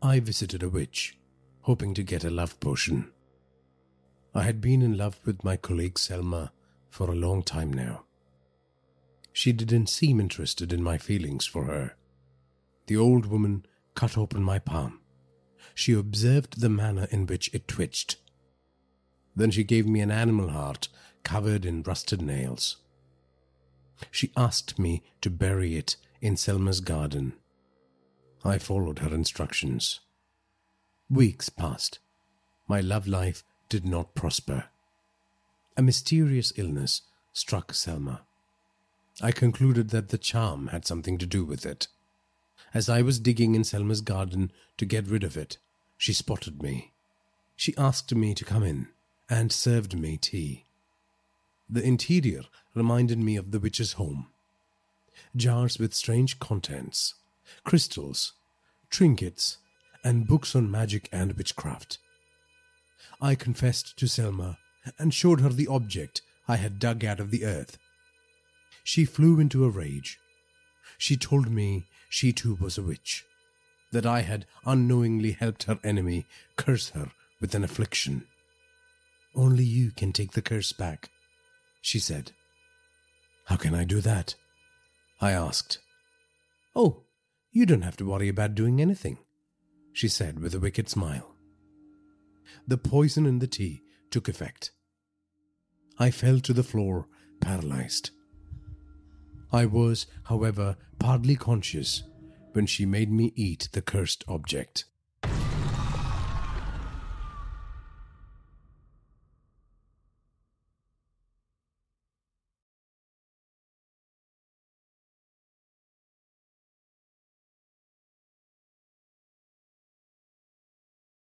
I visited a witch, hoping to get a love potion. I had been in love with my colleague Selma for a long time now. She didn't seem interested in my feelings for her. The old woman cut open my palm. She observed the manner in which it twitched. Then she gave me an animal heart covered in rusted nails. She asked me to bury it in Selma's garden. I followed her instructions. Weeks passed. My love life did not prosper. A mysterious illness struck Selma. I concluded that the charm had something to do with it. As I was digging in Selma's garden to get rid of it, she spotted me. She asked me to come in and served me tea. The interior reminded me of the witch's home. Jars with strange contents, crystals, trinkets, and books on magic and witchcraft. I confessed to Selma and showed her the object I had dug out of the earth. She flew into a rage. She told me she too was a witch, that I had unknowingly helped her enemy curse her with an affliction. Only you can take the curse back, she said. How can I do that? I asked. Oh, you don't have to worry about doing anything, she said with a wicked smile. The poison in the tea took effect. I fell to the floor, paralyzed. I was, however, partly conscious when she made me eat the cursed object.